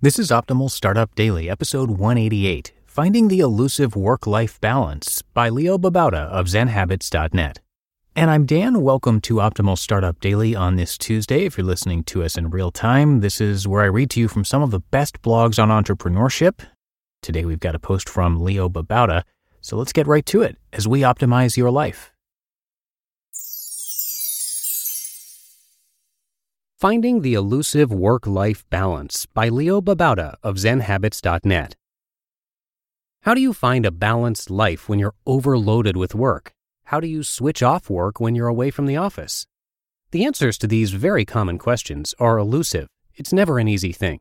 This is Optimal Startup Daily, episode 188 Finding the Elusive Work Life Balance by Leo Babauta of ZenHabits.net. And I'm Dan. Welcome to Optimal Startup Daily on this Tuesday. If you're listening to us in real time, this is where I read to you from some of the best blogs on entrepreneurship. Today we've got a post from Leo Babauta, so let's get right to it as we optimize your life. Finding the Elusive Work Life Balance by Leo Babauta of ZenHabits.net. How do you find a balanced life when you're overloaded with work? How do you switch off work when you're away from the office? The answers to these very common questions are elusive. It's never an easy thing.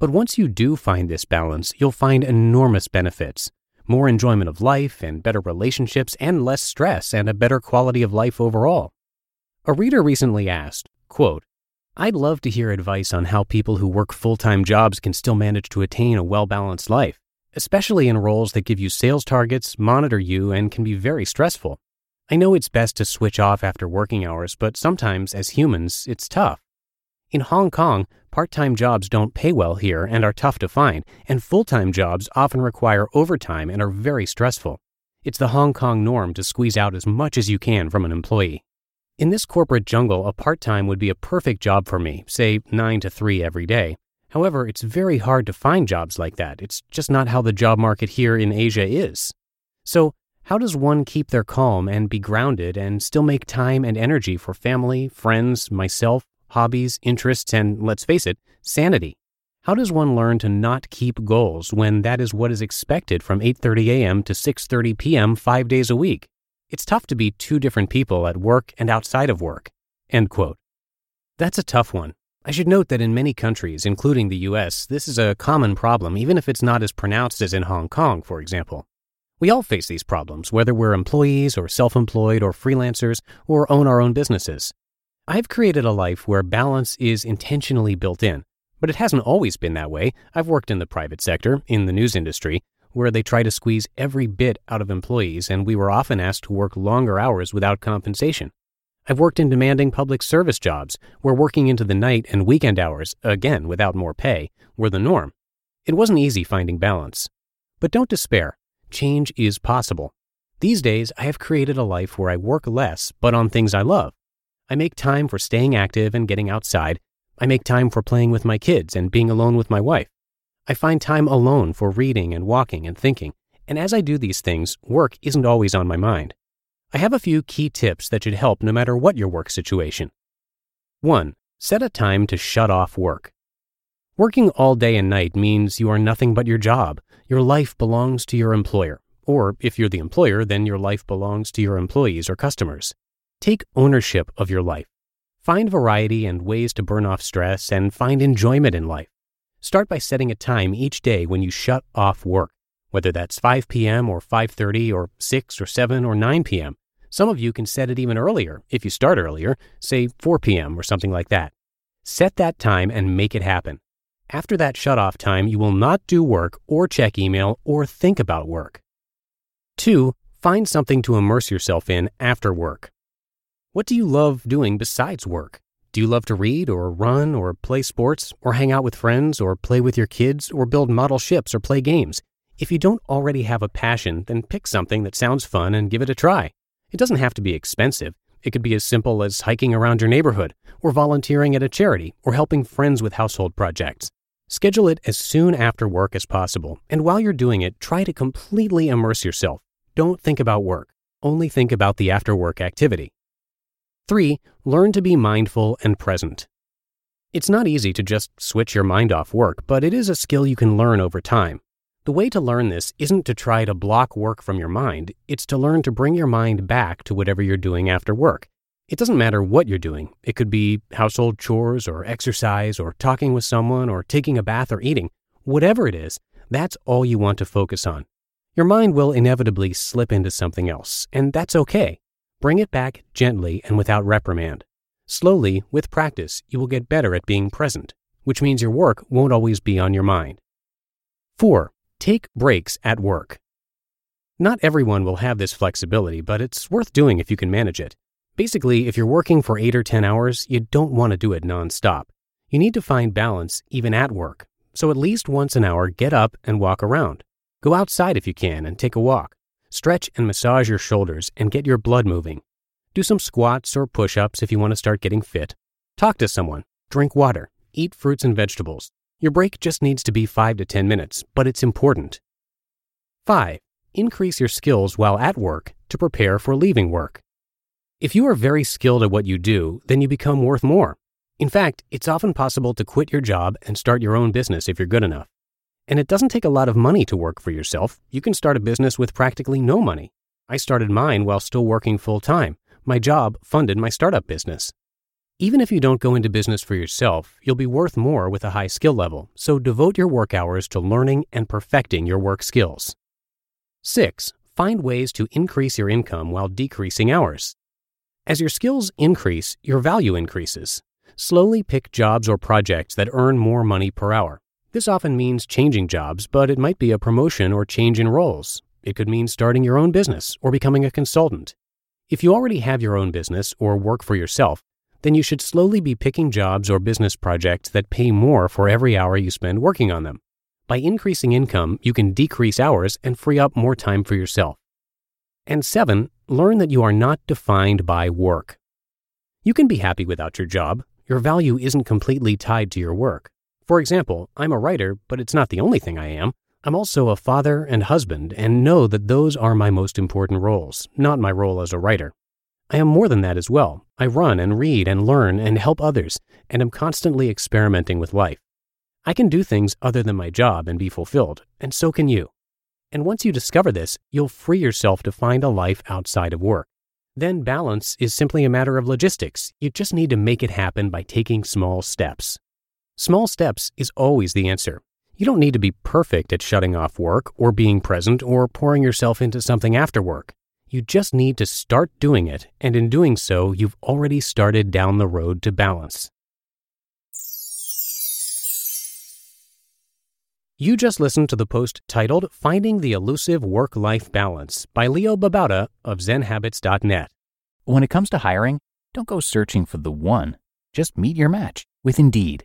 But once you do find this balance, you'll find enormous benefits more enjoyment of life and better relationships and less stress and a better quality of life overall. A reader recently asked, quote, I'd love to hear advice on how people who work full time jobs can still manage to attain a well balanced life, especially in roles that give you sales targets, monitor you, and can be very stressful. I know it's best to switch off after working hours, but sometimes, as humans, it's tough. In Hong Kong, part time jobs don't pay well here and are tough to find, and full time jobs often require overtime and are very stressful. It's the Hong Kong norm to squeeze out as much as you can from an employee. In this corporate jungle, a part time would be a perfect job for me, say 9 to 3 every day. However, it's very hard to find jobs like that. It's just not how the job market here in Asia is. So, how does one keep their calm and be grounded and still make time and energy for family, friends, myself, hobbies, interests, and let's face it, sanity? How does one learn to not keep goals when that is what is expected from 8:30 a.m. to 6:30 p.m. 5 days a week? It's tough to be two different people at work and outside of work. End quote. That's a tough one. I should note that in many countries, including the US, this is a common problem, even if it's not as pronounced as in Hong Kong, for example. We all face these problems, whether we're employees or self employed or freelancers or own our own businesses. I've created a life where balance is intentionally built in, but it hasn't always been that way. I've worked in the private sector, in the news industry, where they try to squeeze every bit out of employees, and we were often asked to work longer hours without compensation. I've worked in demanding public service jobs where working into the night and weekend hours, again without more pay, were the norm. It wasn't easy finding balance. But don't despair. Change is possible. These days, I have created a life where I work less, but on things I love. I make time for staying active and getting outside. I make time for playing with my kids and being alone with my wife. I find time alone for reading and walking and thinking, and as I do these things, work isn't always on my mind. I have a few key tips that should help no matter what your work situation. 1. Set a time to shut off work. Working all day and night means you are nothing but your job. Your life belongs to your employer. Or if you're the employer, then your life belongs to your employees or customers. Take ownership of your life. Find variety and ways to burn off stress and find enjoyment in life. Start by setting a time each day when you shut off work, whether that's 5 p.m. or 5:30 or 6 or 7 or 9 p.m. Some of you can set it even earlier if you start earlier, say 4 p.m. or something like that. Set that time and make it happen. After that shut off time, you will not do work or check email or think about work. 2. Find something to immerse yourself in after work. What do you love doing besides work? Do you love to read or run or play sports or hang out with friends or play with your kids or build model ships or play games? If you don't already have a passion, then pick something that sounds fun and give it a try. It doesn't have to be expensive. It could be as simple as hiking around your neighborhood or volunteering at a charity or helping friends with household projects. Schedule it as soon after work as possible, and while you're doing it, try to completely immerse yourself. Don't think about work, only think about the after work activity. 3. Learn to be mindful and present. It's not easy to just switch your mind off work, but it is a skill you can learn over time. The way to learn this isn't to try to block work from your mind, it's to learn to bring your mind back to whatever you're doing after work. It doesn't matter what you're doing. It could be household chores or exercise or talking with someone or taking a bath or eating. Whatever it is, that's all you want to focus on. Your mind will inevitably slip into something else, and that's okay. Bring it back gently and without reprimand. Slowly, with practice, you will get better at being present, which means your work won't always be on your mind. 4. Take breaks at work. Not everyone will have this flexibility, but it's worth doing if you can manage it. Basically, if you're working for 8 or 10 hours, you don't want to do it nonstop. You need to find balance even at work. So at least once an hour, get up and walk around. Go outside if you can and take a walk. Stretch and massage your shoulders and get your blood moving. Do some squats or push ups if you want to start getting fit. Talk to someone. Drink water. Eat fruits and vegetables. Your break just needs to be 5 to 10 minutes, but it's important. 5. Increase your skills while at work to prepare for leaving work. If you are very skilled at what you do, then you become worth more. In fact, it's often possible to quit your job and start your own business if you're good enough. And it doesn't take a lot of money to work for yourself. You can start a business with practically no money. I started mine while still working full time. My job funded my startup business. Even if you don't go into business for yourself, you'll be worth more with a high skill level, so devote your work hours to learning and perfecting your work skills. 6. Find ways to increase your income while decreasing hours. As your skills increase, your value increases. Slowly pick jobs or projects that earn more money per hour. This often means changing jobs, but it might be a promotion or change in roles. It could mean starting your own business or becoming a consultant. If you already have your own business or work for yourself, then you should slowly be picking jobs or business projects that pay more for every hour you spend working on them. By increasing income, you can decrease hours and free up more time for yourself. And seven, learn that you are not defined by work. You can be happy without your job. Your value isn't completely tied to your work. For example, I'm a writer, but it's not the only thing I am. I'm also a father and husband, and know that those are my most important roles, not my role as a writer. I am more than that as well. I run and read and learn and help others, and am constantly experimenting with life. I can do things other than my job and be fulfilled, and so can you. And once you discover this, you'll free yourself to find a life outside of work. Then balance is simply a matter of logistics. You just need to make it happen by taking small steps. Small steps is always the answer. You don't need to be perfect at shutting off work or being present or pouring yourself into something after work. You just need to start doing it, and in doing so, you've already started down the road to balance. You just listened to the post titled Finding the Elusive Work Life Balance by Leo Babauta of ZenHabits.net. When it comes to hiring, don't go searching for the one. Just meet your match with Indeed.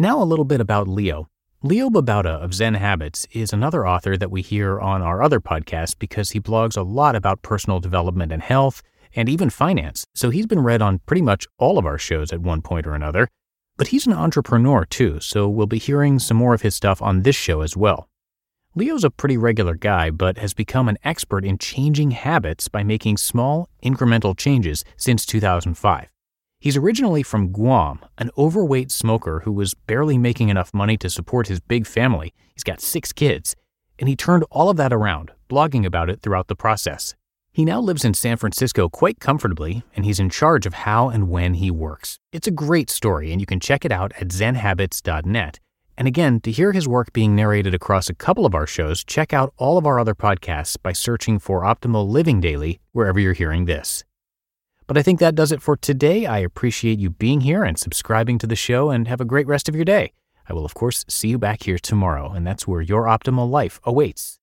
Now, a little bit about Leo. Leo Babauta of Zen Habits is another author that we hear on our other podcast because he blogs a lot about personal development and health and even finance. So he's been read on pretty much all of our shows at one point or another. But he's an entrepreneur too, so we'll be hearing some more of his stuff on this show as well. Leo's a pretty regular guy, but has become an expert in changing habits by making small, incremental changes since 2005. He's originally from Guam, an overweight smoker who was barely making enough money to support his big family. He's got six kids. and he turned all of that around, blogging about it throughout the process. He now lives in San Francisco quite comfortably, and he's in charge of how and when he works. It's a great story, and you can check it out at zenhabits.net. And again, to hear his work being narrated across a couple of our shows, check out all of our other podcasts by searching for Optimal Living Daily wherever you're hearing this. But I think that does it for today. I appreciate you being here and subscribing to the show, and have a great rest of your day. I will, of course, see you back here tomorrow, and that's where your optimal life awaits.